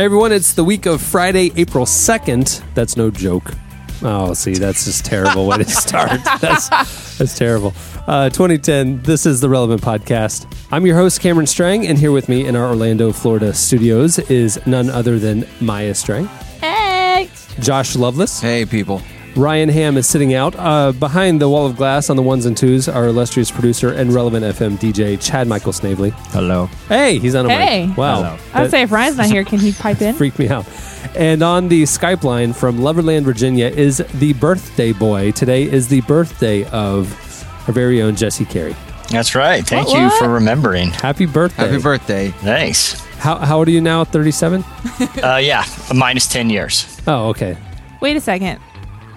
Hey everyone, it's the week of Friday, April 2nd. That's no joke. Oh, see, that's just terrible way to start. That's, that's terrible. Uh, 2010, this is the Relevant Podcast. I'm your host, Cameron Strang, and here with me in our Orlando, Florida studios is none other than Maya Strang. Hey. Josh Lovelace. Hey, people. Ryan Ham is sitting out. Uh, behind the wall of glass on the ones and twos, our illustrious producer and Relevant FM DJ, Chad Michael Snavely. Hello. Hey, he's on a Hey. mic. Wow. Hello. I would say if Ryan's not here, can he pipe in? freaked me out. And on the Skype line from Loverland, Virginia, is the birthday boy. Today is the birthday of our very own Jesse Carey. That's right. Thank What, you what? for remembering. Happy birthday! Happy birthday. Thanks. How, how old are you now? Thirty-seven. Uh, yeah, minus 10 years. Oh, okay. Wait a second.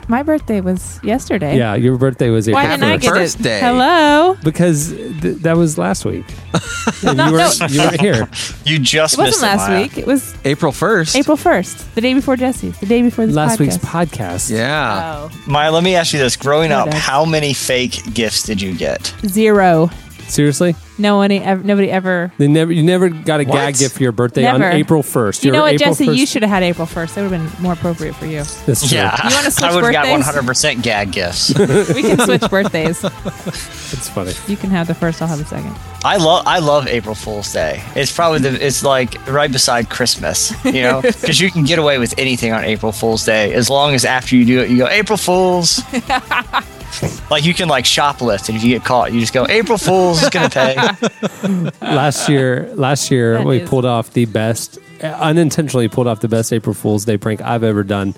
My birthday was yesterday. Yeah, your birthday was April Why didn't I 1st. get Birthday. it? Hello. because th- that was last week. and you, weren't, no. you weren't here. You just It wasn't missed last it, Maya. week. It was April 1st. April 1st, the day before Jesse's, the day before this Last podcast. week's podcast. Yeah. Oh. Maya, let me ask you this. Growing up, What how many fake gifts did you get? Zero. Seriously, No one, ev- nobody ever. they never. You never got a gag What? gift for your birthday Never. on April first. You know what, April Jesse? 1st You should have had April 1st. That would have been more appropriate for you. That's true. Yeah. You wanna switch I would have got birthdays? 100% gag gifts. We can switch birthdays. it's funny. You can have the first, I'll have the second. I love I love April Fool's Day. It's probably the it's like right beside Christmas, you know, because you can get away with anything on April Fool's Day as long as after you do it, you go April Fools. Like you can like shoplift, and if you get caught, you just go April Fools is gonna pay. last year last year That we is- pulled off the best unintentionally pulled off the best april fool's day prank i've ever done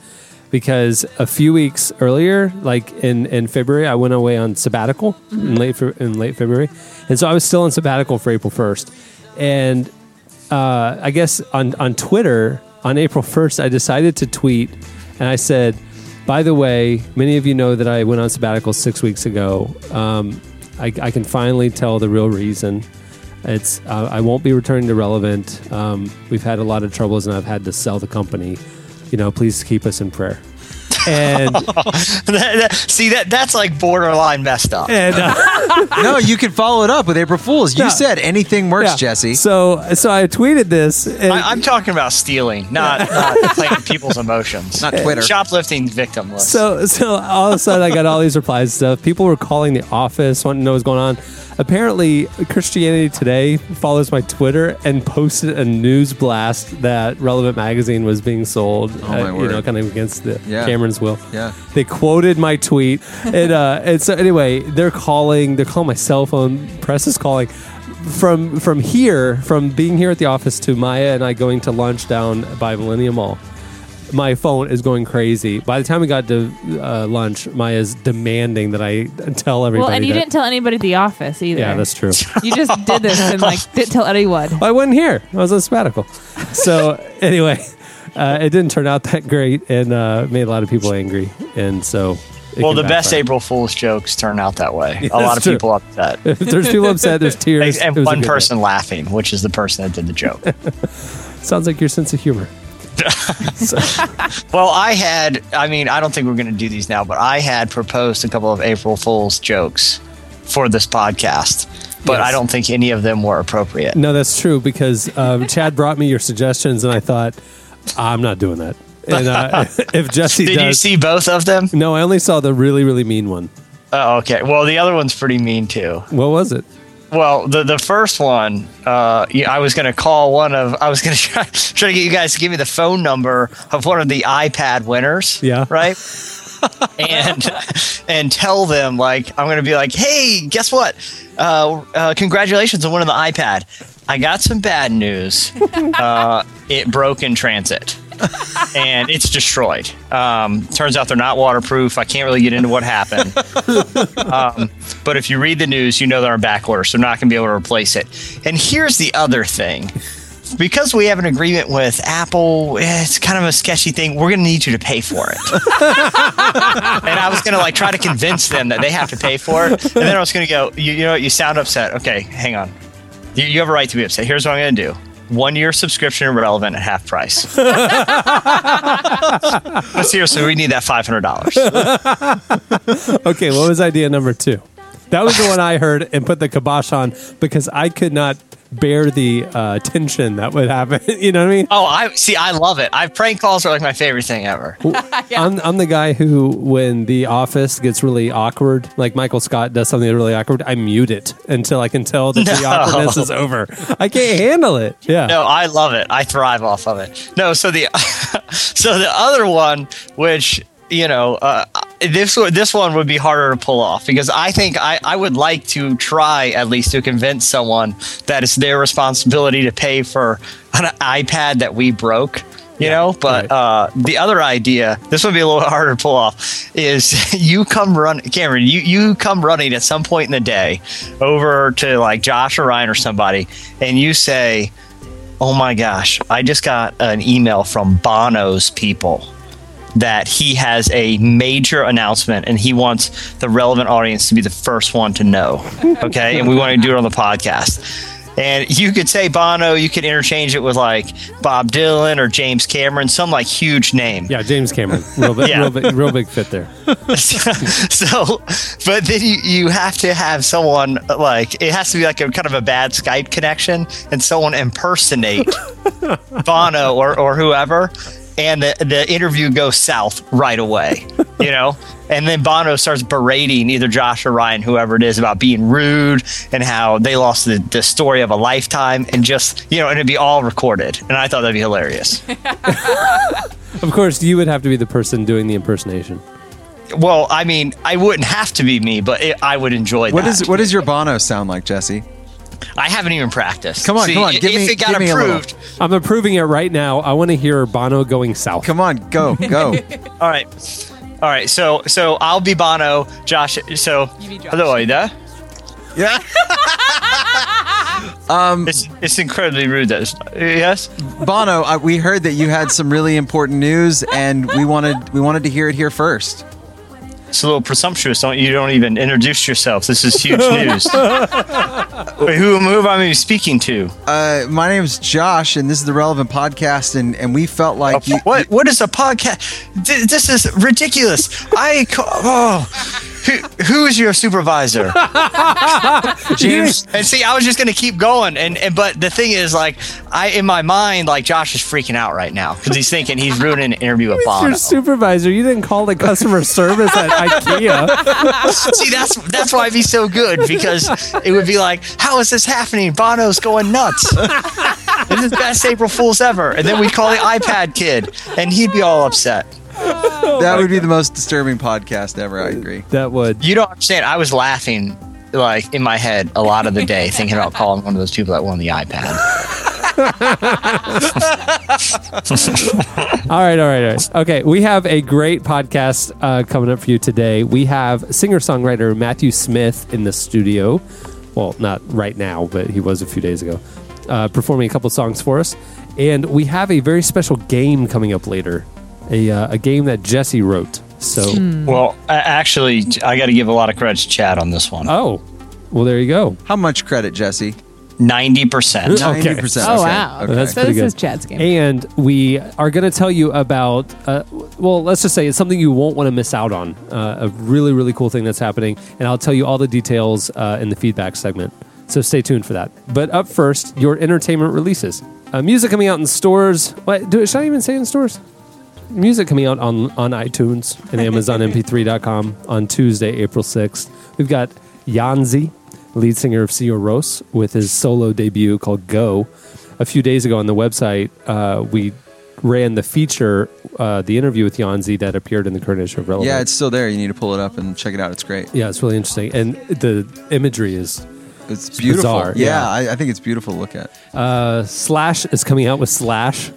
because a few weeks earlier like in, in february i went away on sabbatical Mm-hmm. in late Fe- in late february and so i was still on sabbatical for april 1st and uh, i guess on, on twitter on april 1st i decided to tweet and i said by the way many of you know that i went on sabbatical six weeks ago um, I, I can finally tell the real reason it's uh, I won't be returning to relevant. Um, we've had a lot of troubles, and I've had to sell the company. You know, please keep us in prayer. And That- that- See that that's like borderline messed up. and uh, no, you can follow it up with April Fools. You Yeah. said anything works, yeah. Jesse. So so I tweeted this. And, I, I'm talking about stealing, not, not playing people's emotions. Not Twitter. Shoplifting victim list. so so all of a sudden I got all these replies and stuff. People were calling the office, wanting to know what's going on. Apparently, Christianity Today follows my Twitter and posted a news blast that Relevant Magazine was being sold. Oh, my uh, you know, kind of against the Yeah. Cameron's will. Yeah. They quoted my tweet, and uh, and so anyway, they're calling. They're calling my cell phone. Press is calling from from here, from being here at the office to Maya and I going to lunch down by Millennium Mall. My phone is going crazy. By the time we got to uh, lunch, Maya's demanding that I tell everybody. Well, and you that- didn't tell anybody at the office either. Yeah, that's true. You just did this and like didn't tell anyone. I wasn't here. I was on sabbatical. So anyway, uh, it didn't turn out that great, and uh, made a lot of people angry. And so, well, the best. April Fool's jokes turn out that way. Yeah, a lot of true. people upset. If there's people upset, there's tears. and It was a one person laughing, which is the person that did the joke. Sounds like your sense of humor. well, I had, I mean, I don't think we're going to do these now, but I had proposed a couple of April Fool's jokes for this podcast, but Yes. I don't think any of them were appropriate. No, that's true because um, Chad brought me your suggestions, and I thought I'm not doing that. And uh, if Jesse Did does, you see both of them? no, I only saw the really, really mean one. Oh, okay. Well, the other one's pretty mean too. What was it? Well, the the first one, uh, I was going to call one of, I was going to try, try to get you guys to give me the phone number of one of the iPad winners. Yeah. Right. and and tell them like I'm going to be like, hey, guess what? Uh, uh, congratulations on winning the iPad. I got some bad news. uh, it broke in transit. and it's destroyed. Um, turns out they're not waterproof. I can't really get into what happened. um, but if you read the news, you know they're on back order, so they're not going to be able to replace it. And here's the other thing. Because we have an agreement with Apple, eh, it's kind of a sketchy thing. We're going to need you to pay for it. and I was going to like try to convince them that they have to pay for it. And then I was going to go, you, you know what? You sound upset. Okay, hang on. You, you have a right to be upset. Here's what I'm going to do. One year subscription relevant at half price. but seriously, we need that five hundred dollars. Okay, what was idea number two? That was the one I heard and put the kibosh on because I could not bear the uh, tension that would happen. you know what I mean? Oh, I see. I love it. I prank calls are like my favorite thing ever. I'm, I'm the guy who, when the office gets really awkward, like Michael Scott does something really awkward, I mute it until I can tell that the No. awkwardness is over. I can't handle it. Yeah. No, I love it. I thrive off of it. No, so the so the other one, which you know, uh, this one- this one would be harder to pull off because I think I, I would like to try at least to convince someone that it's their responsibility to pay for an iPad that we broke. You know, but right. uh, the other idea, this would be a little harder to pull off, is you come run, Cameron, you, you come running at some point in the day over to like Josh or Ryan or somebody, and you say, oh my gosh, I just got an email from Bono's people that he has a major announcement and he wants the relevant audience to be the first one to know. Okay. and we want to do it on the podcast. And you could say Bono, you could interchange it with like Bob Dylan or James Cameron, some like huge name. Yeah, James Cameron. Real, big, Yeah. real, big, real big fit there. so, but then you, you have to have someone like it has to be like a kind of a bad Skype connection and someone impersonate Bono or, or whoever, and the, the interview goes south right away, you know? And then Bono starts berating either Josh or Ryan, whoever it is, about being rude and how they lost the, the story of a lifetime and just, you know, and it'd be all recorded. And I thought that'd be hilarious. Of course, you would have to be the person doing the impersonation. Well, I mean, I wouldn't have to be me, but it, I would enjoy What that. is what does your Bono sound like, Jesse? I haven't even practiced. Come on, See, come on, i- give if me- it got give me a little. approved. I'm approving it right now. I want to hear Bono going south. Come on, go, go. All right, all right. So, so I'll be Bono, Josh. So, Josh. hello, are you there? yeah. It's it's incredibly rude. That is, yes. Bono, uh, we heard that you had some really important news, and we wanted we wanted to hear it here first. It's a little presumptuous. Don't you don't even introduce yourself. This is huge news. Wait, who who am I speaking to? Uh, my name is Josh, and this is the Relevant Podcast, and, and we felt like you, what what is a podcast? Th- This is ridiculous. I oh. Who, who is your supervisor? James. And see, I was just gonna keep going, and, and but the thing is, like, I in my mind, like Josh is freaking out right now because he's thinking he's ruining an interview with Bono. your supervisor? You didn't call the customer service at IKEA. see, that's that's why be so good because it would be like, how is this happening? Bono's going nuts. this is the best April Fool's ever. And then we'd call the iPad kid, and he'd be all upset. that would be the most disturbing podcast ever. I agree. That would. You don't understand. I was laughing like in my head a lot of the day, thinking about calling one of those people that won the iPad. All right, all right, all right. Okay, we have a great podcast uh, coming up for you today. We have singer songwriter Matthew Smith in the studio. Well, not right now, but he was a few days ago, uh, performing a couple songs for us. And we have a very special game coming up later, a, uh, a game that Jesse wrote. So, Well, actually, I got to give a lot of credit to Chad on this one. oh, well, there you go. How much credit, Jesse? Ninety percent. Okay. Ninety percent. Oh, wow. Okay. That's So pretty this good. is Chad's game. And we are going to tell you about, uh, well, let's just say it's something you won't want to miss out on. Uh, a really, really cool thing that's happening. And I'll tell you all the details uh, in the feedback segment. So stay tuned for that. But up first, your entertainment releases. Uh, music coming out in stores. What, do, should I even say in stores? Music coming out on, on iTunes and AmazonMP3.com on Tuesday, April 6th. We've got Jónsi, lead singer of Sigur Rós, with his solo debut called Go. A few days ago on the website, uh, we ran the feature, uh, the interview with Jónsi that appeared in the current issue of Relevant. Yeah, it's still there. You need to pull it up and check it out. It's great. yeah, it's really interesting, and the imagery is It's beautiful. bizarre, yeah, yeah. I, I think it's beautiful to look at. uh, Slash is coming out with Slash.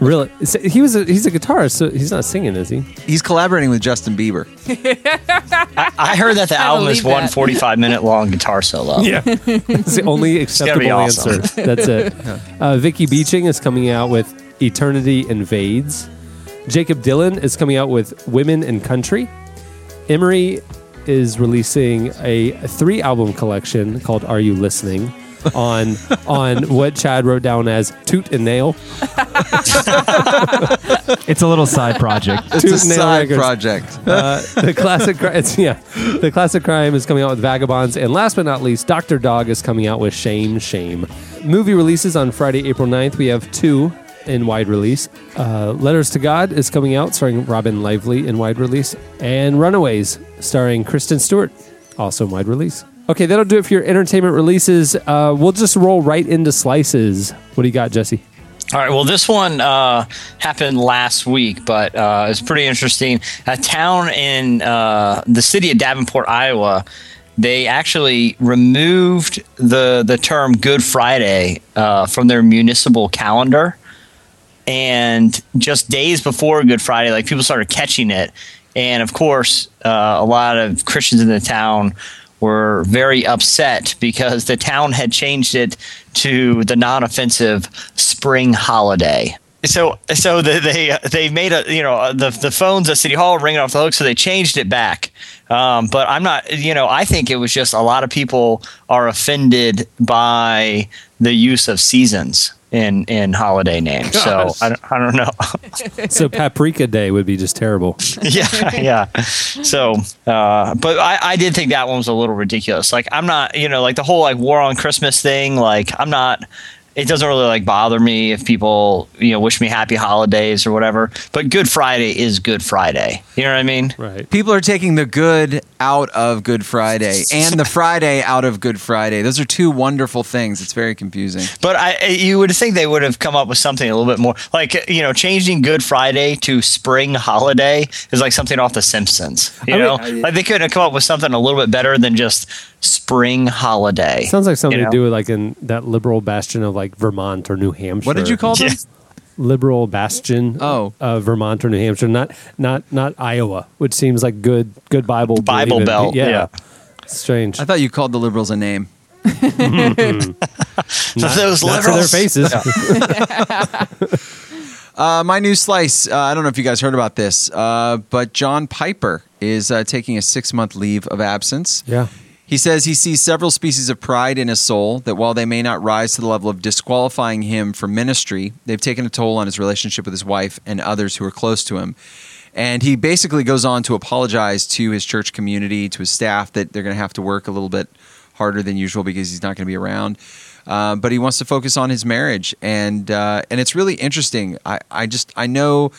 Really? So He was a, he's a guitarist, so he's not singing, is he? He's collaborating with Justin Bieber. I heard that the I album is believe one that. 45 minute long guitar solo. Yeah, it's the only acceptable awesome. answer. That's it. Uh, Vicky Beeching is coming out with "Eternity Invades." Jakob Dylan is coming out with "Women and Country." Emery is releasing a three album collection called "Are You Listening?" On on what Chad wrote down as "Toot and Nail." It's a little side project. It's Two a nail side records. project. Uh, the classic, cri- it's, yeah, the classic crime is coming out with Vagabonds, and last but not least, Doctor Dog is coming out with Shame, Shame. Movie releases on Friday, April 9th. We have two in wide release. Uh, Letters to God is coming out, starring Robin Lively in wide release, and Runaways, starring Kristen Stewart, also in wide release. Okay, that'll do it for your entertainment releases. Uh, we'll just roll right into slices. What do you got, Jesse? All right. Well, this one uh, happened last week, but uh, it's pretty interesting. A town in uh, the city of Davenport, Iowa, they actually removed the the term Good Friday uh, from their municipal calendar. And just days before Good Friday, like people started catching it, and of course, uh, a lot of Christians in the town were very upset because the town had changed it to the non-offensive spring holiday. So, so the, they they made a you know the the phones at City Hall ringing off the hook, so they changed it back. Um, but I'm not, you know, I think it was just a lot of people are offended by the use of seasons in in holiday names. So I don't, I don't know. So, Paprika Day would be just terrible. yeah, yeah. So, uh, but I, I did think that one was a little ridiculous. Like, I'm not, you know, like the whole like war on Christmas thing. Like, I'm not. It doesn't really like bother me if people, you know, wish me happy holidays or whatever. But Good Friday is Good Friday. You know what I mean? Right. People are taking the good out of Good Friday and the Friday out of Good Friday. Those are two wonderful things. It's very confusing. But I, you would think they would have come up with something a little bit more, like uh, you know, changing Good Friday to Spring Holiday is like something off The Simpsons. You I mean, know, I- like they couldn't have come up with something a little bit better than just Spring Holiday. Sounds like something you to do with like in that liberal bastion of like Vermont or New Hampshire. What did you call them? Yeah. Liberal bastion? Oh. of Vermont or New Hampshire, not not not Iowa, which seems like good good Bible Bible Belt, yeah. Strange. I thought you called the liberals a name. Not, those not to their liberals. faces. Uh, my new slice. Uh, I don't know if you guys heard about this, uh, but John Piper is uh, taking a six month leave of absence. yeah. He says he sees several species of pride in his soul that while they may not rise to the level of disqualifying him from ministry, they've taken a toll on his relationship with his wife and others who are close to him. And he basically goes on to apologize to his church community, to his staff, that they're going to have to work a little bit harder than usual because he's not going to be around. Uh, but he wants to focus on his marriage, and uh, and it's really interesting. I, I just I know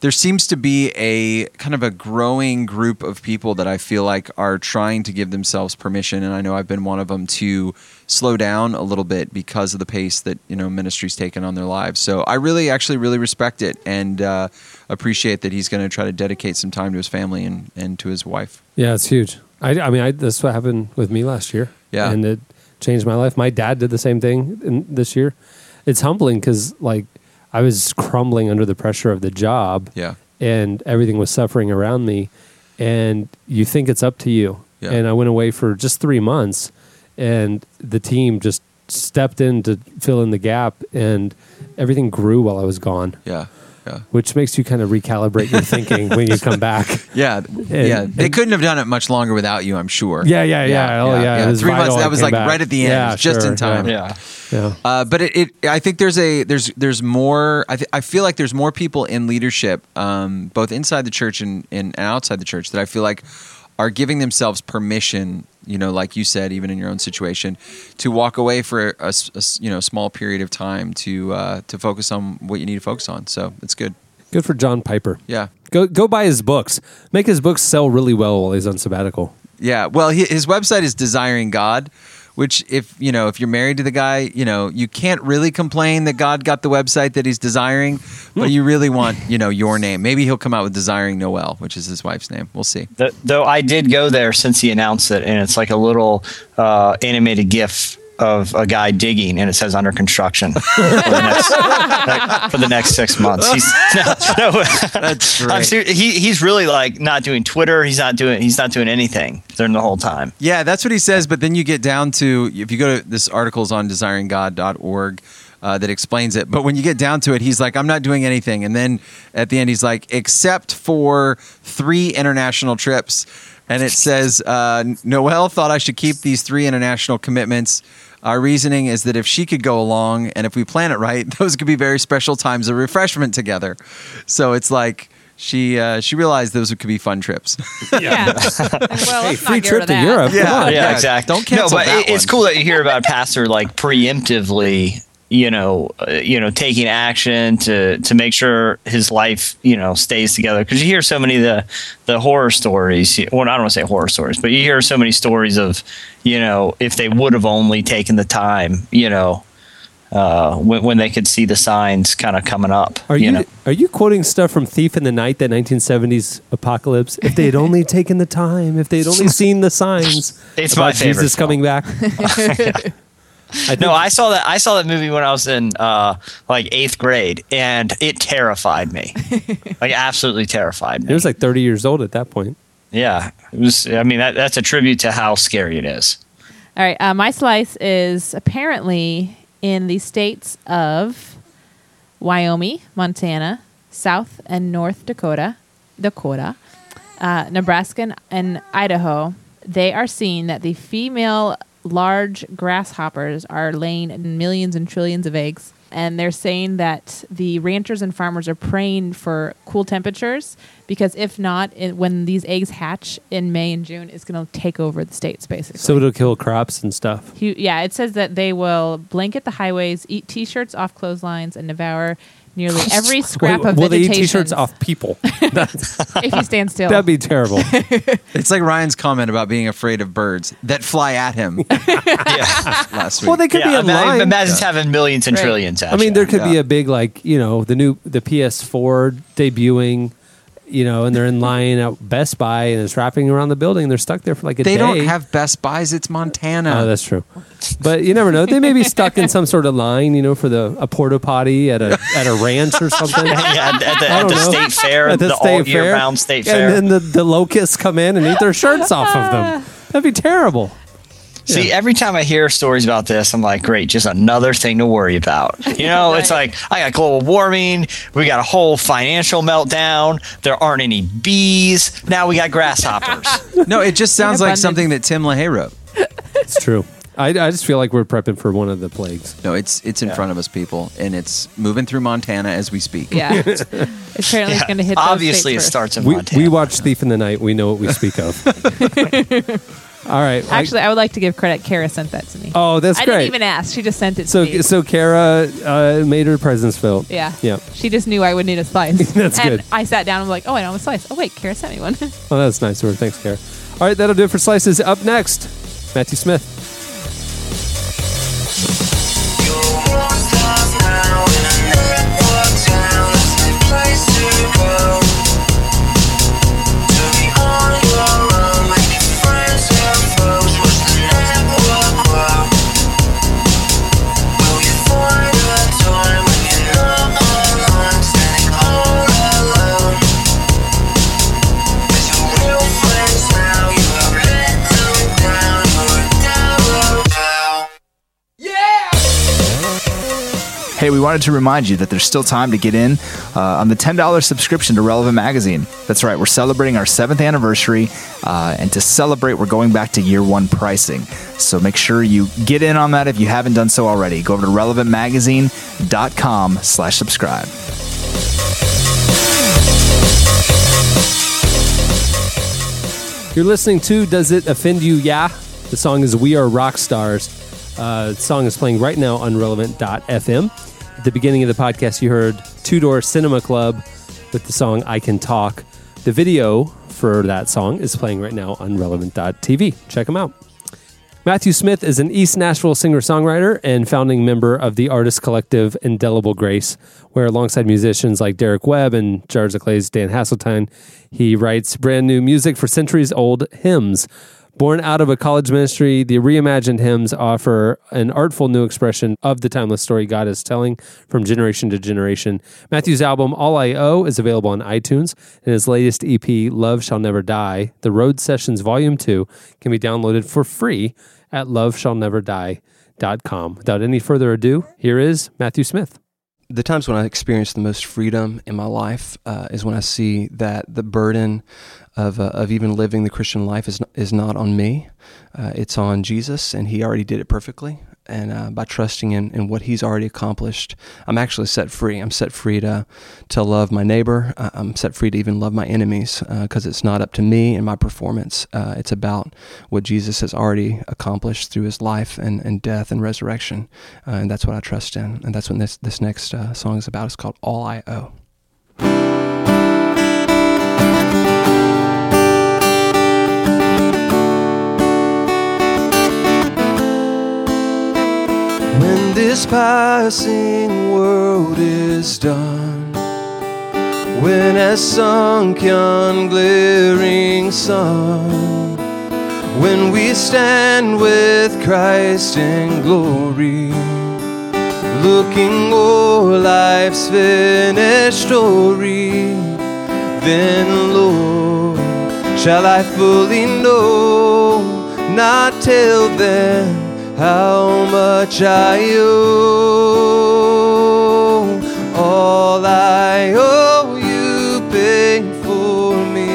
there seems to be a kind of a growing group of people that I feel like are trying to give themselves permission, and I know I've been one of them to slow down a little bit because of the pace that you know ministry's taken on their lives. So I really, actually, really respect it and uh, appreciate that he's going to try to dedicate some time to his family and and to his wife. Yeah, it's huge. I, I mean, I, that's what happened with me last year. Yeah. and it changed my life. My dad did the same thing in, this year. It's humbling because like I was crumbling under the pressure of the job. Yeah. and everything was suffering around me, and you think it's up to you. Yeah. And I went away for just three months, and the team just stepped in to fill in the gap, and everything grew while I was gone. Yeah, yeah, Which makes you kind of recalibrate your thinking when you come back. yeah, yeah. They couldn't have done it much longer without you, I'm sure. Yeah, yeah, yeah. Oh, yeah. It was Three months. That was like back. right at the end. Yeah, just sure, in time. yeah. Yeah. Yeah. Uh, but it, it, I think there's a there's there's more. I, th- I feel like there's more people in leadership, um, both inside the church and, and and outside the church, that I feel like are giving themselves permission. You know, like you said, even in your own situation, to walk away for a, you know small period of time to uh, to focus on what you need to focus on. So it's good. Good for John Piper. Yeah. Go go buy his books. Make his books sell really well while he's on sabbatical. Yeah. Well, he, his website is Desiring God, which if you know if you're married to the guy, you know you can't really complain that God got the website that he's desiring, but you really want you know your name. Maybe he'll come out with Desiring Noel, which is his wife's name. We'll see. Th- though I did go there since he announced it, and it's like a little uh, animated GIF of a guy digging, and it says under construction for the next, like, for the next six months. He's no, no That's ser- he he's really like not doing Twitter. He's not doing he's not doing anything during the whole time. Yeah, that's what he says. But then you get down to if you go to this article's on desiringgod.org uh, that explains it. But when you get down to it, he's like, I'm not doing anything. And then at the end, he's like, except for three international trips. And it says, uh, Noël thought I should keep these three international commitments. Our reasoning is that if she could go along and if we plan it right, those could be very special times of refreshment together. So it's like she uh, she realized those could be fun trips. Yeah. well, Hey, free trip to. Europe. Yeah. Come on. yeah, yeah, exactly. don't cancel No, but that it's one. cool that you hear about pastor like preemptively, you know, uh, you know, taking action to to make sure his life, you know, stays together. Because you hear so many of the the horror stories. Well, I don't want to say horror stories, but you hear so many stories of, you know, if they would have only taken the time, you know. Uh, when, when they could see the signs kind of coming up, Are you, know? are you quoting stuff from Thief in the Night, that 1970s apocalypse? If they had only taken the time, if they had only seen the signs, It's about my favorite Jesus film. coming back. I No, I saw that. I saw that movie when I was in uh, like eighth grade, and it terrified me. like absolutely terrified it was like 30 years old at that point. yeah, it was. I mean, that, that's a tribute to how scary it is. All right. Uh, my slice is apparently in the states of Wyoming, Montana, South and North Dakota, Dakota, uh, Nebraska, and, and Idaho. They are seeing that the female large grasshoppers are laying millions and trillions of eggs. And they're saying that the ranchers and farmers are praying for cool temperatures because if not, it, when these eggs hatch in May and June, it's going to take over the states basically. So it'll kill crops and stuff. Hu- yeah, it says that they will blanket the highways, eat T-shirts off clotheslines, and devour nearly every scrap Wait, of will they eat t-shirts off people? if you stand still. That'd be terrible. It's like Ryan's comment about being afraid of birds that fly at him Yeah, last week. well, they could be yeah. in ima- line. Imagine having millions and Right. trillions. I mean, there could be a big like you know the new the PS4 debuting, you know, and they're in line at Best Buy and it's wrapping around the building. They're stuck there for like a they day. They don't have Best Buys. It's Montana. Oh, that's true. But you never know. They may be stuck in some sort of line, you know, for the a porta potty at a at a ranch or something. yeah, at, at the, at the state fair, At the, the state all year fair. round state fair. and fair. then the, the locusts come in and eat their shirts off of them. That'd be terrible. See, every time I hear stories about this, I'm like, great, just another thing to worry about. You know, it's like I got global warming, we got a whole financial meltdown, there aren't any bees, now we got grasshoppers. no, it just sounds like something that Tim LaHaye wrote. It's true. I, I just feel like we're prepping for one of the plagues. No, it's it's in front of us, people, and it's moving through Montana as we speak. yeah. it's Apparently, it's going to hit. those Obviously, it first. starts in We, Montana. we watch Thief in the Night. We know what we speak of. All right. Actually, I would like to give credit. Kara sent that to me. oh, that's I great. didn't even ask. She just sent it so to me. so Kara uh, made her presence felt. yeah. Yeah. She just knew I would need a slice. That's and good. I sat down and was like, oh, I don't have a slice. Oh, wait, Kara sent me one. Oh, that's nice of her. Thanks, Kara. All right, that'll do it for slices. Up next, Matthew Smith. Hey, we wanted to remind you that there's still time to get in uh, on the $10 subscription to Relevant Magazine. That's right, we're celebrating our seventh anniversary, uh, and to celebrate, we're going back to year one pricing. So make sure you get in on that if you haven't done so already. Go over to relevantmagazine.com slash subscribe. You're listening to Does It Offend You? Yeah. The song is We Are Rock Stars. Uh, song is playing right now on relevant.fm. At the beginning of the podcast, you heard Two Door Cinema Club with the song I Can Talk. The video for that song is playing right now on relevant.tv. Check them out. Matthew Smith is an East Nashville singer songwriter and founding member of the artist collective Indelible Grace, where alongside musicians like Derek Webb and Jars Clay's Dan Haseltine, he writes brand new music for centuries old hymns. Born out of a college ministry, the reimagined hymns offer an artful new expression of the timeless story God is telling from generation to generation. Matthew's album, All I Owe, is available on iTunes, and his latest EP, Love Shall Never Die, The Road Sessions Volume 2, can be downloaded for free at loveshallneverdie.com. Without any further ado, here is Matthew Smith the times when I experience the most freedom in my life uh, is when I see that the burden of, uh, of even living the Christian life is not, is not on me. Uh, it's on Jesus, and He already did it perfectly and uh, by trusting in, in what he's already accomplished, I'm actually set free. I'm set free to to love my neighbor. Uh, I'm set free to even love my enemies because uh, it's not up to me and my performance. Uh, it's about what Jesus has already accomplished through his life and, and death and resurrection, and that's what I trust in. And that's what this this next song is about. It's called All I Owe. When this passing world is done, when has sunk yon glaring sun, when we stand with Christ in glory, looking o'er life's finished story, then, Lord, shall I fully know, not till then how much I owe. All I owe you paid for me.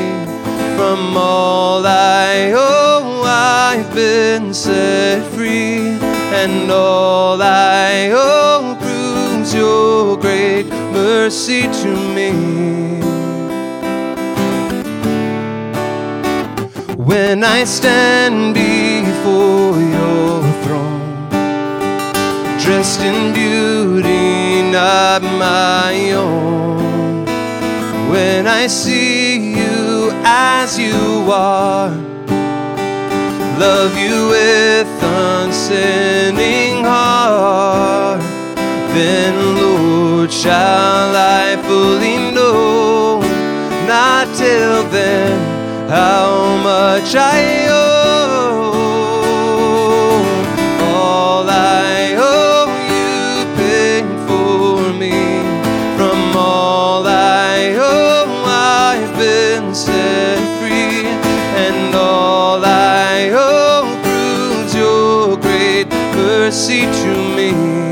From all I owe, I've been set free. And all I owe proves your great mercy to me. When I stand before your dressed in beauty not my own. When I see you as you are, love you with unsinning heart, then Lord, shall I fully know? Not till then how much I owe. Mercy to me.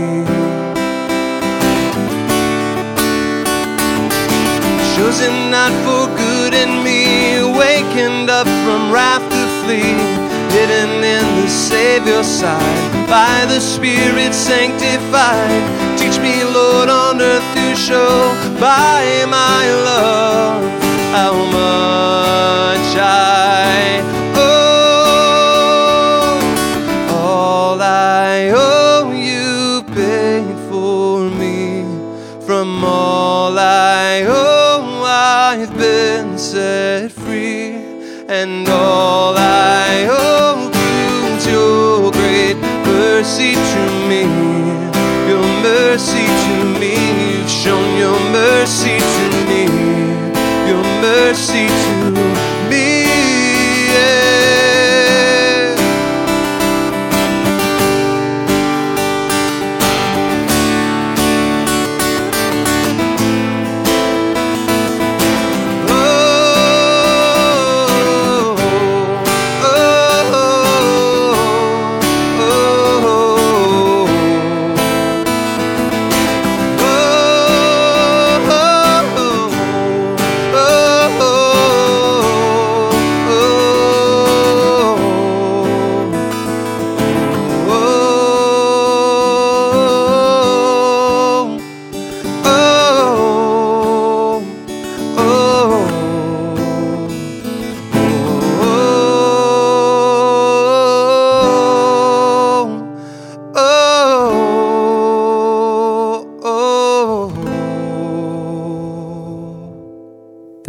chosen not for good in me, wakened up from wrath to flee, hidden in the Savior's side, by the Spirit sanctified. Teach me, Lord, on earth to show by my love how much I and all I owe proves your great mercy to me. Your mercy to me, you've shown your mercy to me. Your mercy to me.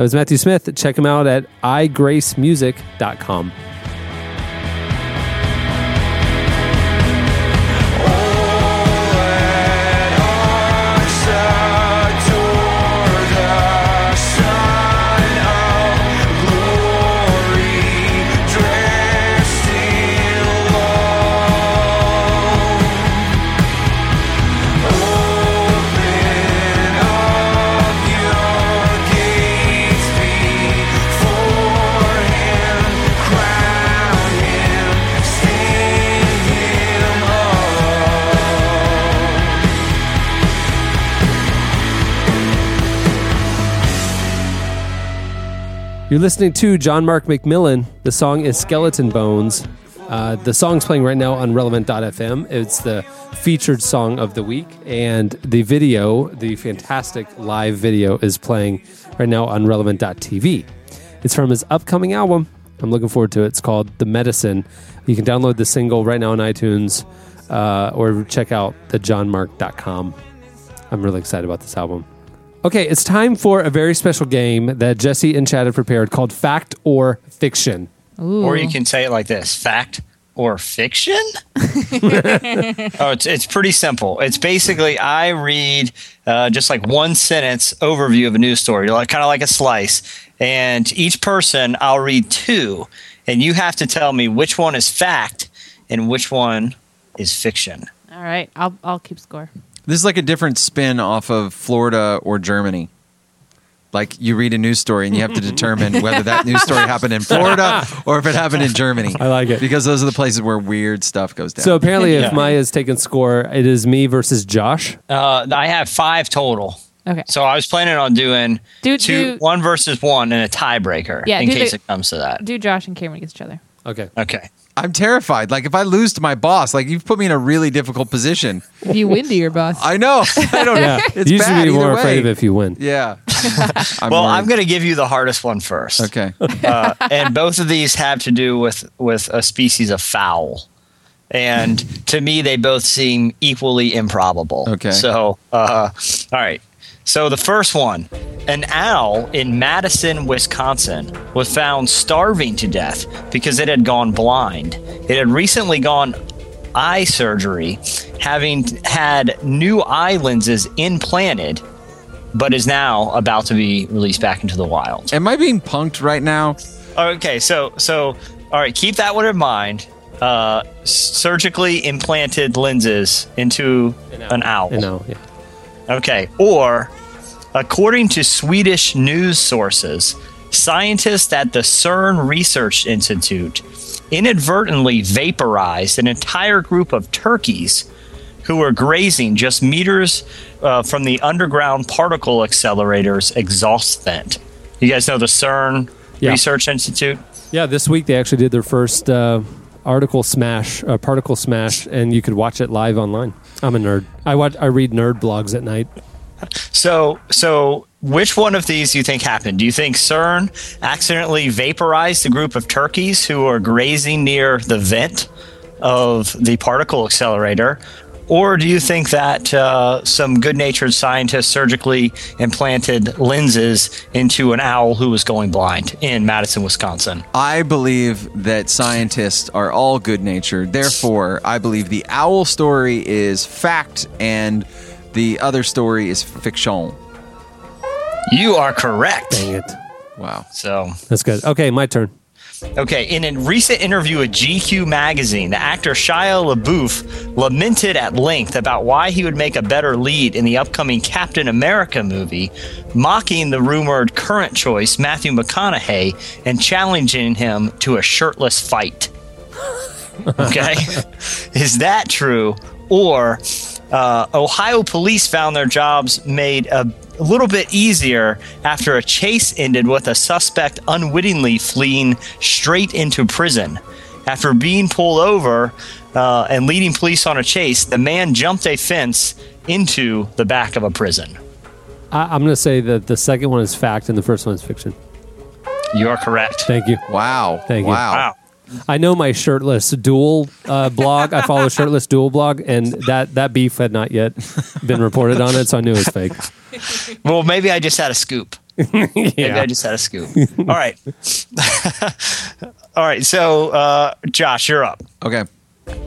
That was Matthew Smith. Check him out at igracemusic.com. You're listening to John Mark McMillan. The song is Skeleton Bones. Uh, the song's playing right now on relevant.fm. It's the featured song of the week. And the video, the fantastic live video, is playing right now on relevant.tv. It's from his upcoming album. I'm looking forward to it. It's called The Medicine. You can download the single right now on iTunes uh, or check out thejohnmark.com. I'm really excited about this album. Okay, it's time for a very special game that Jesse and Chad have prepared called Fact or Fiction. Ooh. Or you can say it like this fact or fiction? oh, it's, it's pretty simple. It's basically I read uh, just like one sentence overview of a news story, like kind of like a slice. And each person, I'll read two. And you have to tell me which one is fact and which one is fiction. All right, I'll I'll keep score. This is like a different spin off of Florida or Germany. Like you read a news story and you have to determine whether that news story happened in Florida or if it happened in Germany. I like it. Because those are the places where weird stuff goes down. So apparently, if Yeah. Maya's taken score, it is me versus Josh. Uh, I have five total. Okay. So I was planning on doing Do- two, do- one versus one and a tiebreaker Yeah, in do case the- it comes to that. Do Josh and Cameron against each other. Okay. Okay. I'm terrified. Like if I lose to my boss, like you've put me in a really difficult position. If you win to your boss. I know. I don't Yeah. It's you should bad be more either afraid of it if you win. Yeah. I'm well, worried. I'm going to give you the hardest one first. Okay. uh, and both of these have to do with with a species of fowl. And to me, they both seem equally improbable. Okay. So, uh, all right. So the first one, an owl in Madison, Wisconsin, was found starving to death because it had gone blind. It had recently gone eye surgery, having had new eye lenses implanted, but is now about to be released back into the wild. Am I being punked right now? Okay, so so all right, keep that one in mind. Uh, surgically implanted lenses into an owl. You know, yeah. Okay, or according to Swedish news sources, scientists at the CERN Research Institute inadvertently vaporized an entire group of turkeys who were grazing just meters uh, from the underground particle accelerator's exhaust vent. You guys know the CERN Yeah. Research Institute? Yeah, this week they actually did their first uh, article smash, uh, particle smash, and you could watch it live online. I'm a nerd. I watch, I read nerd blogs at night. So, so which one of these do you think happened? Do you think CERN accidentally vaporized a group of turkeys who were grazing near the vent of the particle accelerator? Or do you think that uh, some good natured scientists surgically implanted lenses into an owl who was going blind in Madison, Wisconsin? I believe that scientists are all good natured. Therefore, I believe the owl story is fact and the other story is fiction. You are correct. Dang it. Wow. So, That's good. Okay, my turn. Okay, in a recent interview with GQ magazine, the actor Shia LaBeouf lamented at length about why he would make a better lead in the upcoming Captain America movie, mocking the rumored current choice, Matthew McConaughey, and challenging him to a shirtless fight. Okay, is that true? Or uh, Ohio police found their jobs made a, a little bit easier after a chase ended with a suspect unwittingly fleeing straight into prison. After being pulled over uh, and leading police on a chase, the man jumped a fence into the back of a prison. I, I'm going to say that the second one is fact and the first one is fiction. You are correct. Thank you. Wow. Thank you. wow. Wow. I know my shirtless duel uh, blog. I follow shirtless duel blog, and that that beef had not yet been reported on it, so I knew it was fake. Well, maybe I just had a scoop. Maybe I just had a scoop. All right. All right. So, uh, Josh, you're up. Okay.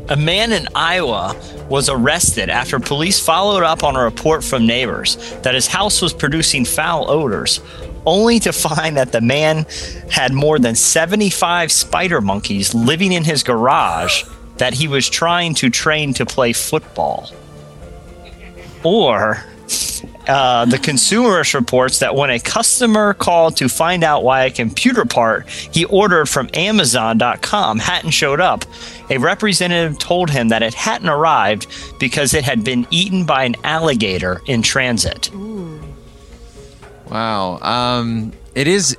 A man in Iowa was arrested after police followed up on a report from neighbors that his house was producing foul odors, only to find that the man had more than 75 spider monkeys living in his garage that he was trying to train to play football. Or uh, the consumerist reports that when a customer called to find out why a computer part he ordered from Amazon.com hadn't showed up, a representative told him that it hadn't arrived because it had been eaten by an alligator in transit. Wow. Um, it is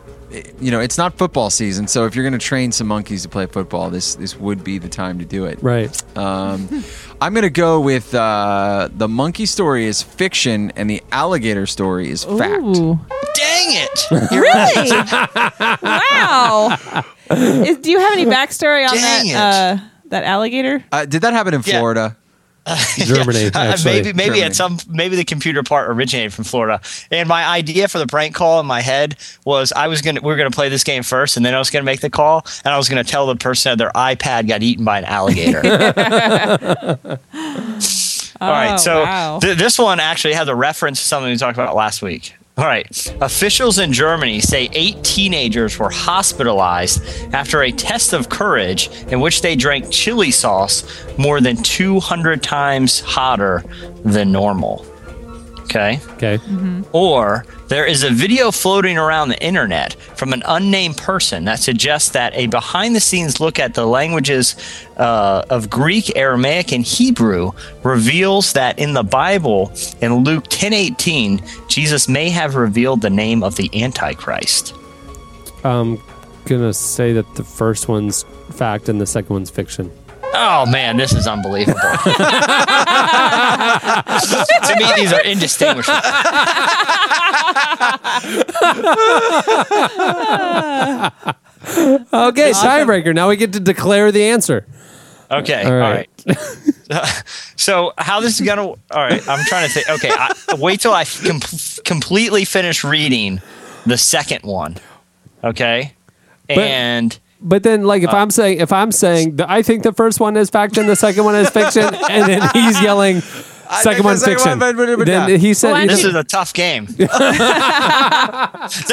you know, it's not football season, so if you're going to train some monkeys to play football, this this would be the time to do it. Right. Um, I'm going to go with uh, the monkey story is fiction and the alligator story is fact. Ooh. Dang it! Really? wow. Is, do you have any backstory on Dang it. that uh, that alligator? Uh, did that happen in Yeah. Florida? Germany, Uh, actually. maybe maybe Germany. at some maybe the computer part originated from Florida. And my idea for the prank call in my head was I was gonna we are gonna play this game first, and then I was gonna make the call, and I was gonna tell the person that their iPad got eaten by an alligator. All right, Oh, so wow. th- this one actually has a reference to something we talked about last week. All right, officials in Germany say eight teenagers were hospitalized after a test of courage in which they drank chili sauce more than 200 times hotter than normal. Okay. Okay. Or there is a video floating around the internet from an unnamed person that suggests that a behind the scenes look at the languages uh, of Greek, Aramaic, and Hebrew reveals that in the Bible, in Luke 10 18, Jesus may have revealed the name of the Antichrist. I'm gonna say that the first one's fact and the second one's fiction. Oh man, this is unbelievable. to me, these are indistinguishable. Okay, tiebreaker. Now we get to declare the answer. Okay. All All right. right. so how this is gonna? All right. I'm trying to think. Okay. I, wait till I com- completely finish reading the second one. Okay. And But then, like, if I'm saying, if I'm saying, that I think the first one is fact and the second one is fiction, and then he's yelling, second think one's fiction. one, but- but- but then yeah. he said, Why he this said- is a tough game. so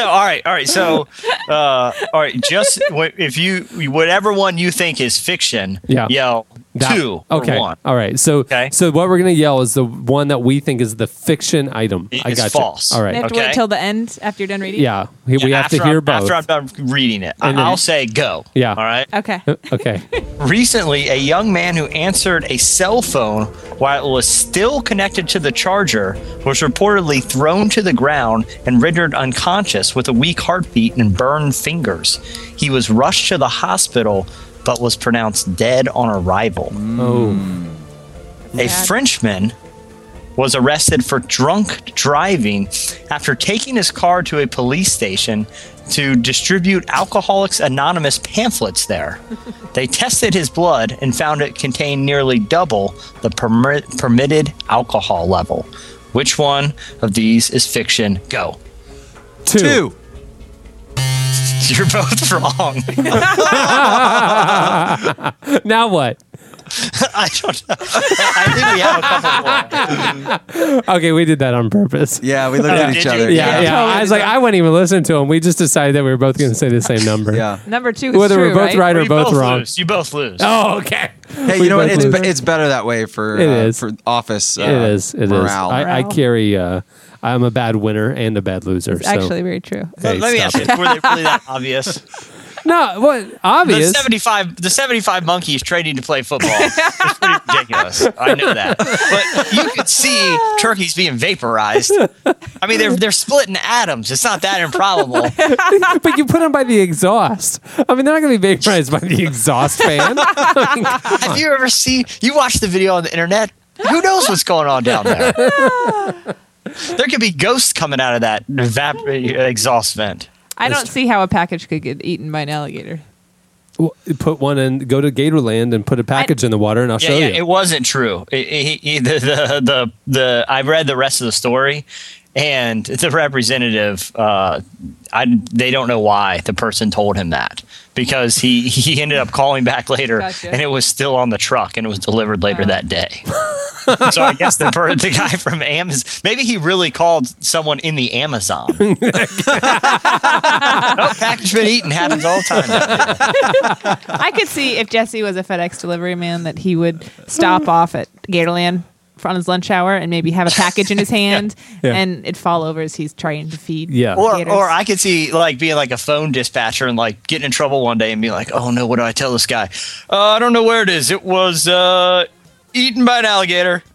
all right. All right. So uh, all right. Just if you whatever one you think is fiction, Yeah. yell that- two okay, or one. all right. So, Okay. so what we're gonna yell is the one that we think is the fiction item. I It's got false. You. All They have to Okay. wait till the end after you're done reading. Yeah, we, we have to after hear I'm, both. After I'm done reading it, And I'll say go. Yeah. All right. Okay. okay. Recently, a young man who answered a cell phone while it was still connected to the charger was reportedly thrown to the ground and rendered unconscious with a weak heartbeat and burned fingers. He was rushed to the hospital but was pronounced dead on arrival. Oh, A Frenchman was arrested for drunk driving after taking his car to a police station to distribute Alcoholics Anonymous pamphlets there. they tested his blood and found it contained nearly double the permit, permitted alcohol level. Which one of these is fiction? Go. two. Two. You're both wrong. Now what? I don't know. I think we have a couple more. Okay, we did that on purpose. Yeah, we looked at Did each you? other. Yeah, yeah. totally I was like, I wouldn't even listen to him. We just decided that we were both going to say the same number. Yeah. Number two is Whether true, we're both right, right? or You both, wrong. lose. You both lose. Oh, okay. Hey, We you know what? It's, be- it's better that way for It uh, is. for office. Uh, it is. It is. morale. I, I Morale. carry. Uh, I'm a bad winner and a bad loser. It's so. actually very true. Hey, Let me stop ask you: Were they really that obvious? No, what obvious? The obvious? seventy-five, the seventy-five monkeys training to play football. It's pretty ridiculous. I know that, but you could see turkeys being vaporized. I mean, they're they're split in atoms. It's not that improbable. but you put them by the exhaust. I mean, they're not going to be vaporized by the exhaust fan. Have you ever seen? You watch the video on the internet. Who knows what's going on down there? There could be ghosts coming out of that evap- uh, exhaust vent. I don't see how a package could get eaten by an alligator. Well, put one in. Go to Gatorland and put a package in the water, and I'll Yeah, show yeah, you. it wasn't true. It, it, it- the, the the the I read the rest of the story, and the representative, uh, I they don't know why the person told him that because he he ended up calling back later, Gotcha. and it was still on the truck, and it was delivered later that day. so I guess the the guy from Amazon, maybe he really called someone in the Amazon. oh, package been eaten happens all the time. I could see if Jesse was a FedEx delivery man that he would stop off at Gatorland on his lunch hour and maybe have a package in his hand Yeah. and it'd fall over as he's trying to feed. Yeah. Or, gators. or I could see like being like a phone dispatcher and like getting in trouble one day and be like, "Oh no, what do I tell this guy? Uh, I don't know where it is. It was uh, eaten by an alligator."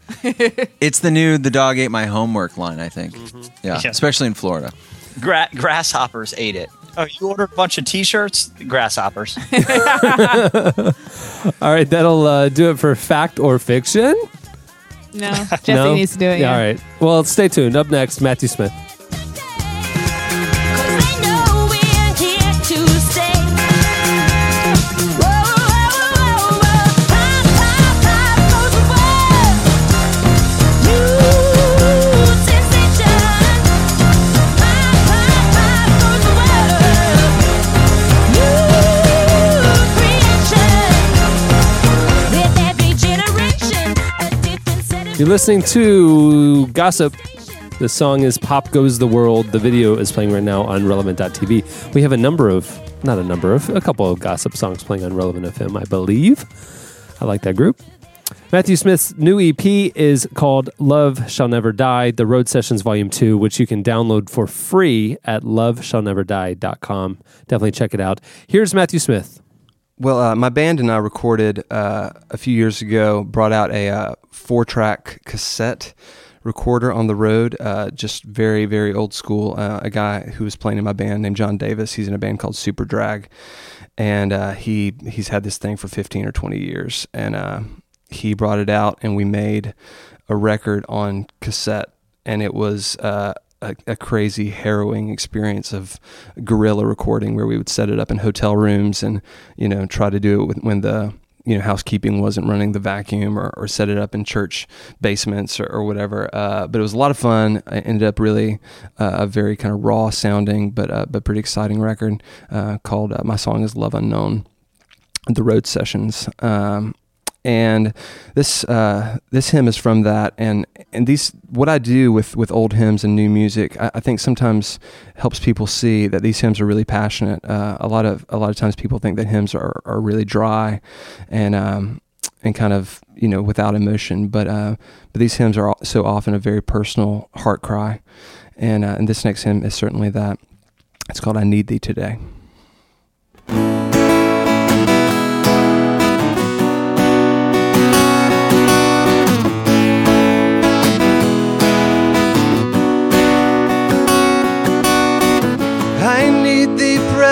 It's the new "the dog ate my homework" line. I think. Yeah, Yeah. especially in Florida. Gra- grasshoppers ate it. Oh, you ordered a bunch of T-shirts, grasshoppers. All right, that'll uh, do it for fact or fiction. No, Jesse no? needs to do it. Yeah, all right. Well, stay tuned. Up next, Matthew Smith. You're listening to Gossip. The song is Pop Goes the World. The video is playing right now on Relevant.tv. We have a number of, not a number of, a couple of gossip songs playing on Relevant FM, I believe. I like that group. Matthew Smith's new EP is called Love Shall Never Die, The Road Sessions Volume 2, which you can download for free at loveshallneverdie.com. Definitely check it out. Here's Matthew Smith. Well, uh, my band and I recorded uh, a few years ago, brought out a uh, four track cassette recorder on the road, uh, just very, very old school. Uh, a guy who was playing in my band named John Davis, he's in a band called Superdrag. And uh, he he's had this thing for 15 or 20 years. And he brought it out, and we made a record on cassette. And it was a, a, crazy, harrowing experience of guerrilla recording where we would set it up in hotel rooms and, you know, try to do it with, when the, you know, housekeeping wasn't running the vacuum or, or set it up in church basements or, or whatever. Uh, but it was a lot of fun. It ended up really uh, a very kind of raw sounding, but, uh, but pretty exciting record uh, called My Song is Love Unknown, The Road Sessions. Um, and this uh, this hymn is from that. And and these what I do with with old hymns and new music I, I think sometimes helps people see that these hymns are really passionate. Uh, a lot of a lot of times people think that hymns are, are really dry and um, and kind of you know without emotion. But uh, but these hymns are so often a very personal heart cry. And uh, and this next hymn is certainly that. It's called I Need Thee Today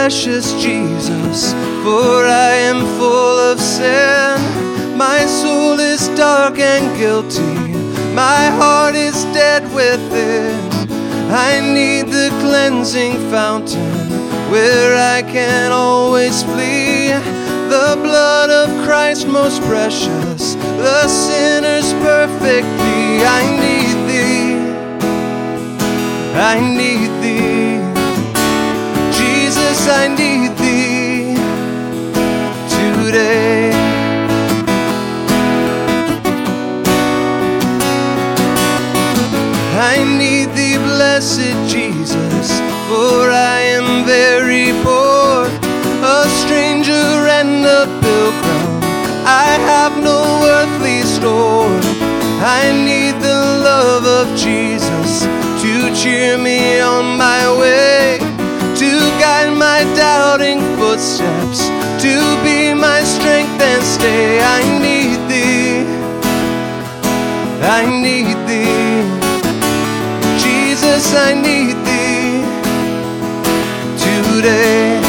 precious Jesus, for I am full of sin. My soul is dark and guilty, my heart is dead within. I need the cleansing fountain where I can always flee. The blood of Christ most precious, the sinner's perfect plea. I need thee, I need thee. I need thee today. I need thee, blessed Jesus, for I am very poor, a stranger and a pilgrim. I have no earthly store. I need the love of Jesus to cheer me on my footsteps, to be my strength and stay. I need thee, I need thee, Jesus, I need thee today.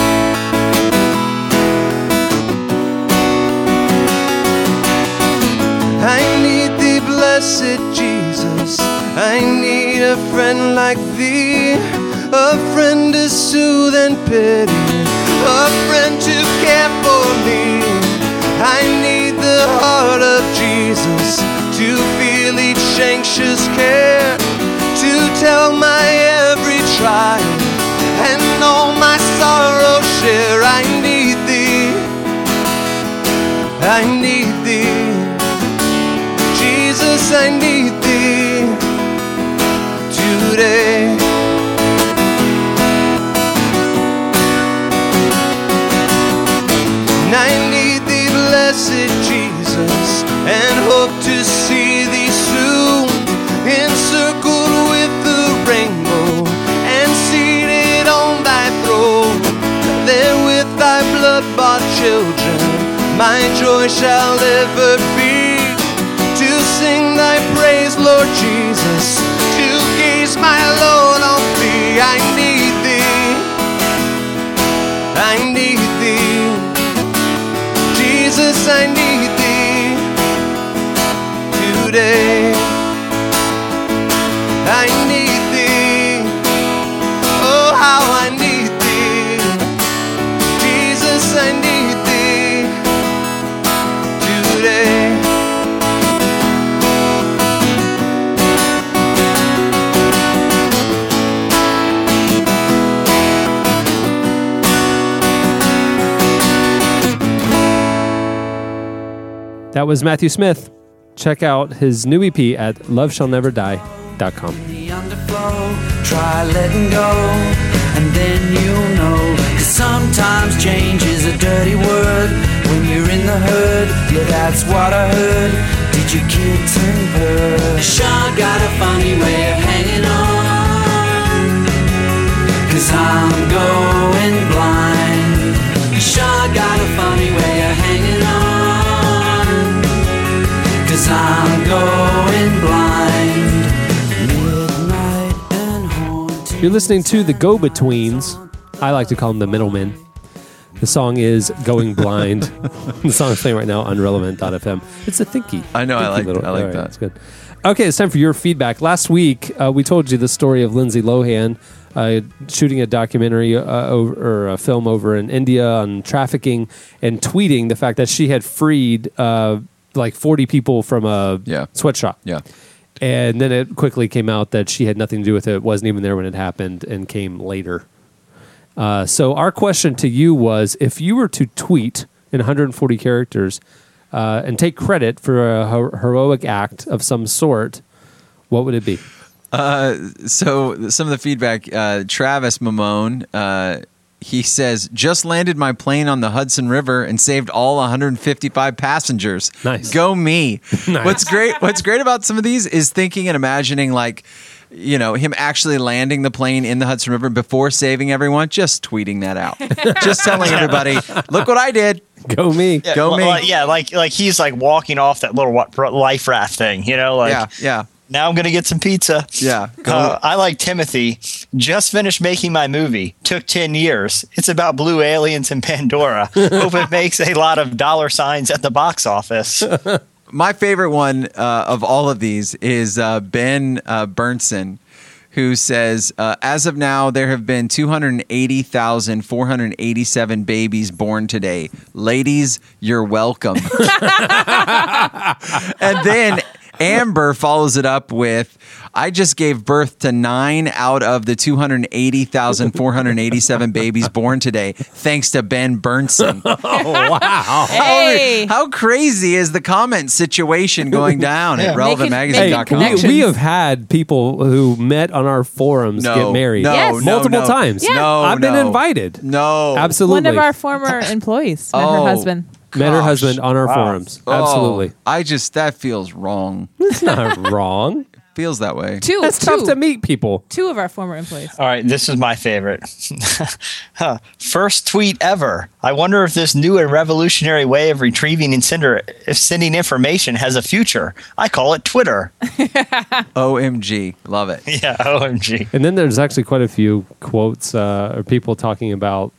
I need thee, blessed Jesus. I need a friend like thee a friend to soothe and pity, a friend to care for me. I need the heart of Jesus to feel each anxious care, to tell my every trial and all my sorrow share. I need thee, I need thee, Jesus, I need thee today. My joy shall ever be to sing thy praise, Lord Jesus. To gaze, my Lord, on thee, I need thee. I need thee. Jesus, I need thee today. That was Matthew Smith. Check out his new EP at loveshallneverdie.com. Try letting go, and then you'll know. Cause sometimes change is a dirty word. When you're in the yeah, that's what I heard. Did? Sean got a funny way of hanging on. Cause I'm going blind. Sean got a funny way You're listening to the Go Betweens. I like to call them the middlemen. The song is Going Blind. the song is playing right now on relevant.fm. It's a thinky. I know, I like- little- I like all right, that. That's good. Okay, it's time for your feedback. Last week, uh, we told you the story of Lindsay Lohan uh, shooting a documentary uh, over, or a film over in India on trafficking and tweeting the fact that she had freed uh, like 40 people from a Yeah. sweatshop. Yeah. And then it quickly came out that she had nothing to do with it, wasn't even there when it happened, and came later. Uh, so our question to you was: If you were to tweet in 140 characters uh, and take credit for a her- heroic act of some sort, what would it be? So some of the feedback, uh, Travis Mamone, uh, he says, just landed my plane on the Hudson River and saved all 155 passengers. Nice. Go me. Nice. What's great what's great about some of these is thinking and imagining like you know, him actually landing the plane in the Hudson River before saving everyone, just tweeting that out. just telling everybody, look what I did. Go me. Yeah, Go li- me. like- yeah, like like he's like walking off that little what, life raft thing, you know, like yeah, yeah, now I'm gonna get some pizza. yeah. Go. Uh, I like Timothy. Just finished making my movie. Took 10 years. It's about blue aliens and Pandora. Hope it makes a lot of dollar signs at the box office. My favorite one uh, of all of these is uh, Ben uh, Burnson, who says, uh, as of now, there have been 280,487 babies born today. Ladies, you're welcome. and then Amber follows it up with, I just gave birth to nine out of the 280,487 babies born today, thanks to Ben Burnson. Oh, hey. How, how crazy is the comment situation going down at Making- Hey, relevantmagazine.com? we, we have had people who met on our forums No, get married no, Yes. multiple no. times. Yeah. No, I've been invited. No, Absolutely. One of our former employees met her Oh. husband. Met her husband on our forums. Oh, Absolutely. I just that feels wrong. It's not wrong. Feels that way. Two, That's two, tough to meet people. two of our former employees. All right, this is my favorite. Huh. First tweet ever. I wonder if this new and revolutionary way of retrieving and sender, if sending information has a future. I call it Twitter. OMG, love it. Yeah, OMG. And then there's actually quite a few quotes uh, or people talking about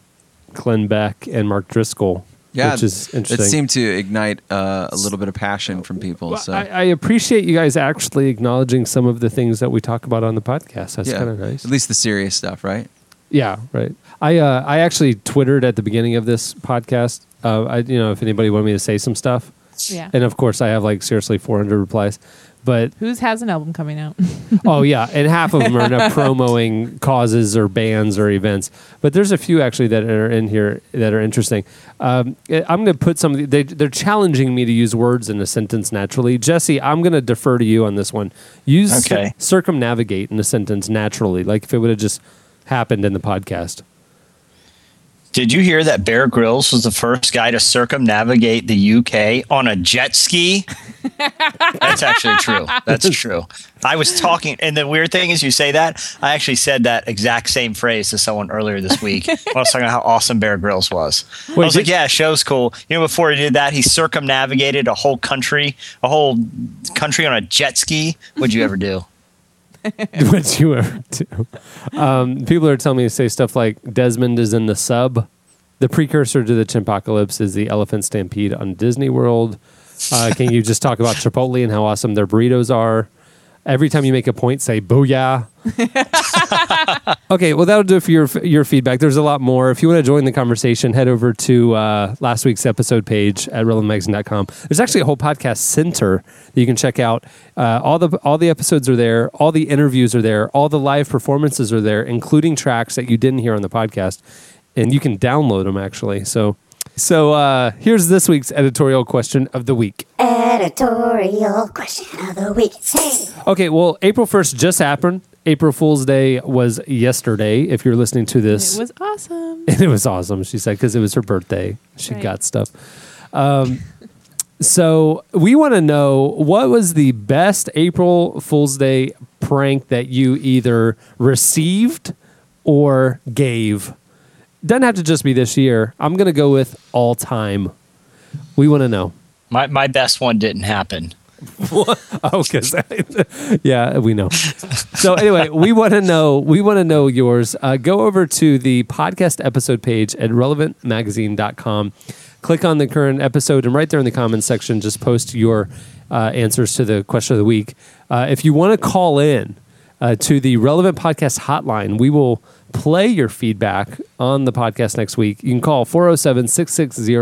Glenn Beck and Mark Driscoll, Yeah, which is It seemed to ignite uh, a little bit of passion from people. So I, I appreciate you guys actually acknowledging some of the things that we talk about on the podcast. That's yeah, kind of nice. At least the serious stuff, right? Yeah, right. I uh, I actually twittered at the beginning of this podcast. Uh, I you know if anybody wanted me to say some stuff, Yeah. and of course I have like seriously 400 replies. But Who's has an album coming out? oh yeah, and half of them are not promoting causes or bands or events. But there's a few actually that are in here that are interesting. Um, I'm going to put some. of the- They, they're challenging me to use words in a sentence naturally. Jesse, I'm going to defer to you on this one. Use Okay. circumnavigate in a sentence naturally, like if it would have just happened in the podcast. Did you hear that Bear Grylls was the first guy to circumnavigate the UK on a jet ski? That's actually true. That's true. I was talking, and the weird thing is, you say that. I actually said that exact same phrase to someone earlier this week. when I was talking about how awesome Bear Grylls was. I was did- like, "Yeah, show's cool." You know, before he did that, he circumnavigated a whole country, a whole country on a jet ski. What'd you ever do? what you ever do. Um, people are telling me to say stuff like Desmond is in the sub. The precursor to the Chimpocalypse is the Elephant Stampede on Disney World. Uh, can you just talk about Chipotle and how awesome their burritos are? Every time you make a point, say "booyah." okay, well that'll do it for your your feedback. There's a lot more. If you want to join the conversation, head over to uh, last week's episode page at relevantmagazine.com. There's actually a whole podcast center that you can check out. Uh, all the all the episodes are there. All the interviews are there. All the live performances are there, including tracks that you didn't hear on the podcast, and you can download them actually. So. So uh, here's this week's editorial question of the week. Editorial question of the week. Hey. Okay, well, April 1st just happened. April Fool's Day was yesterday, if you're listening to this. It was awesome. and it was awesome, she said, because it was her birthday. She Right. got stuff. Um, so we want to know what was the best April Fool's Day prank that you either received or gave? Doesn't have to just be this year. I'm going to go with all time. We want to know. My my best one didn't happen. Oh, because yeah, we know. So anyway, we want to know. We want to know yours. Uh, go over to the podcast episode page at relevantmagazine.com. Click on the current episode, and right there in the comments section, just post your uh, answers to the question of the week. Uh, if you want to call in uh, to the relevant podcast hotline, we will play your feedback on the podcast next week. You can call 407 660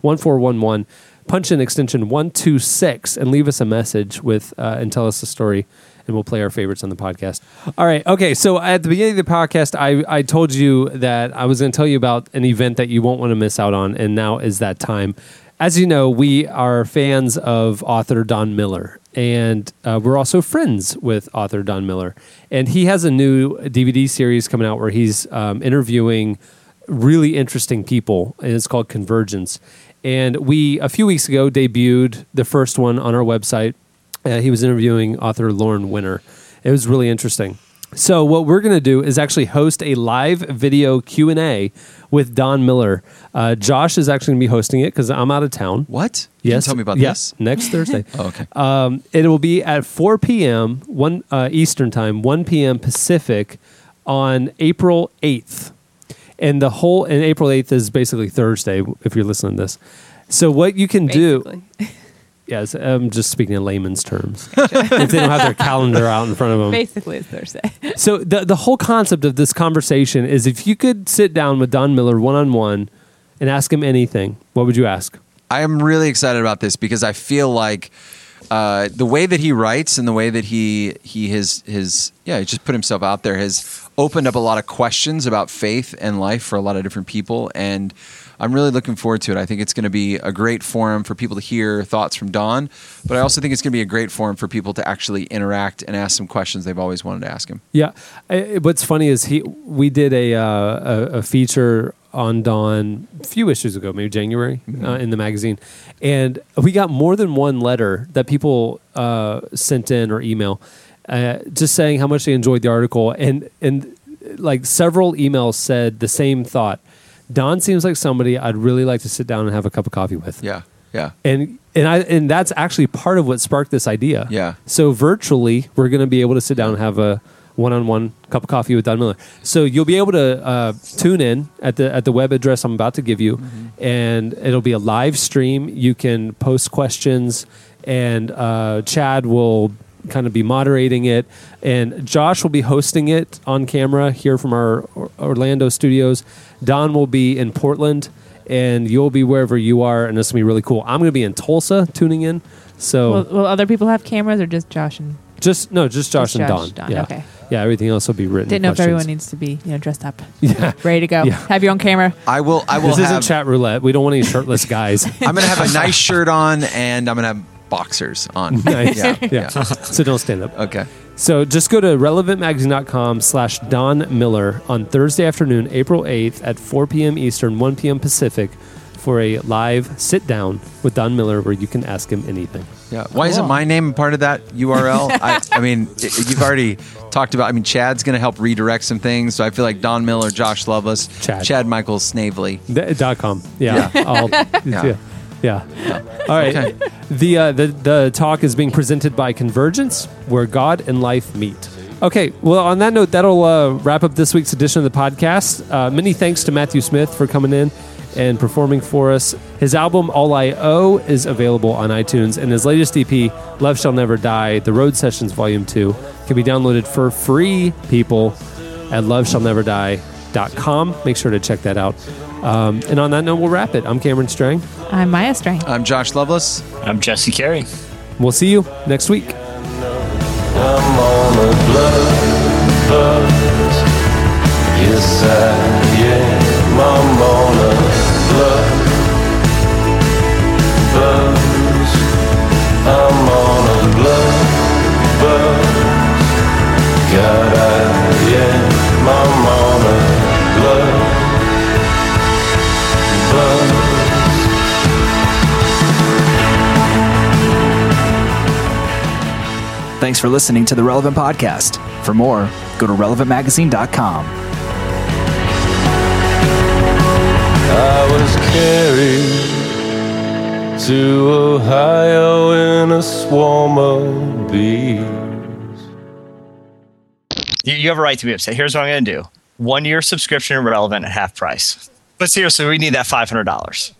1411 punch in extension 126 and leave us a message with uh, and tell us a story and we'll play our favorites on the podcast all right okay so at the beginning of the podcast i, I told you that i was going to tell you about an event that you won't want to miss out on and now is that time as you know we are fans of author don miller and uh, we're also friends with author don miller and he has a new dvd series coming out where he's um, interviewing really interesting people, and it's called Convergence. And we a few weeks ago debuted the first one on our website. Uh, he was interviewing author Lauren Winner. It was really interesting. So what we're going to do is actually host a live video Q and A with Don Miller. Uh, Josh is actually going to be hosting it because I'm out of town. What? You Yes, can tell me about this. yes, this. next Thursday. Oh, okay. Um, it will be at 4 p.m. one uh, Eastern time, 1 p.m. Pacific, on April 8th, and the whole and April 8th is basically Thursday if you're listening to this. So what you can do, Basically. yes, I'm just speaking in layman's terms. if they don't have their calendar out in front of them, Basically, it's Thursday. so the the whole concept of this conversation is if you could sit down with Don Miller one on one and ask him anything, what would you ask? I am really excited about this because I feel like uh, the way that he writes and the way that he he has his yeah he just put himself out there has opened up a lot of questions about faith and life for a lot of different people and I'm really looking forward to it. I think it's going to be a great forum for people to hear thoughts from Don, but I also think it's going to be a great forum for people to actually interact and ask some questions they've always wanted to ask him. Yeah, I- what's funny is he we did a uh, a, a feature on Don a few issues ago, maybe January, uh, in the magazine, and we got more than one letter that people uh, sent in or email, uh, just saying how much they enjoyed the article, and and like several emails said the same thought. Don seems like somebody I'd really like to sit down and have a cup of coffee with Yeah, yeah, and and I and that's actually part of what sparked this idea. Yeah. So virtually, we're going to be able to sit down and have a one-on-one cup of coffee with Don Miller. So you'll be able to uh, tune in at the at the web address I'm about to give you, and it'll be a live stream. You can post questions, and uh, Chad will kind of be moderating it, and Josh will be hosting it on camera here from our Orlando studios. Don will be in Portland and you'll be wherever you are, and this is gonna be really cool. I'm gonna be in Tulsa tuning in, so Will, will other people have cameras or just Josh and? just no, just Josh Just and Josh, Don. Don, Yeah, okay. yeah. Everything else will be written. Didn't know if questions. everyone needs to be you know dressed up, Yeah, ready to go. Yeah. Have your own camera. I will. I will this have. isn't chat roulette. We don't want any shirtless guys. I'm going to have a nice shirt on, and I'm going to have boxers on. nice. Yeah, yeah. So don't stand up. Okay. So just go to relevantmagazine.com slash Don Miller on Thursday afternoon, April 8th at 4 p.m. Eastern, 1 p.m. Pacific for a live sit down with Don Miller where you can ask him anything. Yeah. Why isn't my name part of that URL? I, I mean, i- you've already talked about. I mean, Chad's going to help redirect some things, so I feel like Don Miller, Josh Lovelace, Chad. Chad Michael Snavely. Th- dot com. Yeah. I'll- yeah. Yeah. Yeah. All right. Okay. The, uh, the the talk is being presented by Convergence, where God and life meet. Okay. Well, on that note, that'll uh, wrap up this week's edition of the podcast. Uh, many thanks to Matthew Smith for coming in and performing for us. His album All I Owe is available on iTunes, and his latest EP, Love Shall Never Die, The Road Sessions Volume 2, can be downloaded for free, people, at loveshallneverdie.com. Make sure to check that out. Um, and on that note, we'll wrap it. I'm Cameron Strang. I'm Maya Strang. I'm Josh Lovelace. I'm Jesse Carey. We'll see you next week. I'm on a blood buzz. Yes, I am. I'm on a blood buzz. I'm on a blood buzz. God, I am. I'm Thanks for listening to the Relevant Podcast. For more, go to relevantmagazine.com. I was carried to Ohio in a swarm of bees. You, you have a right to be upset. Here's what I'm going to do one year subscription irrelevant at half price. But seriously, we need that $500.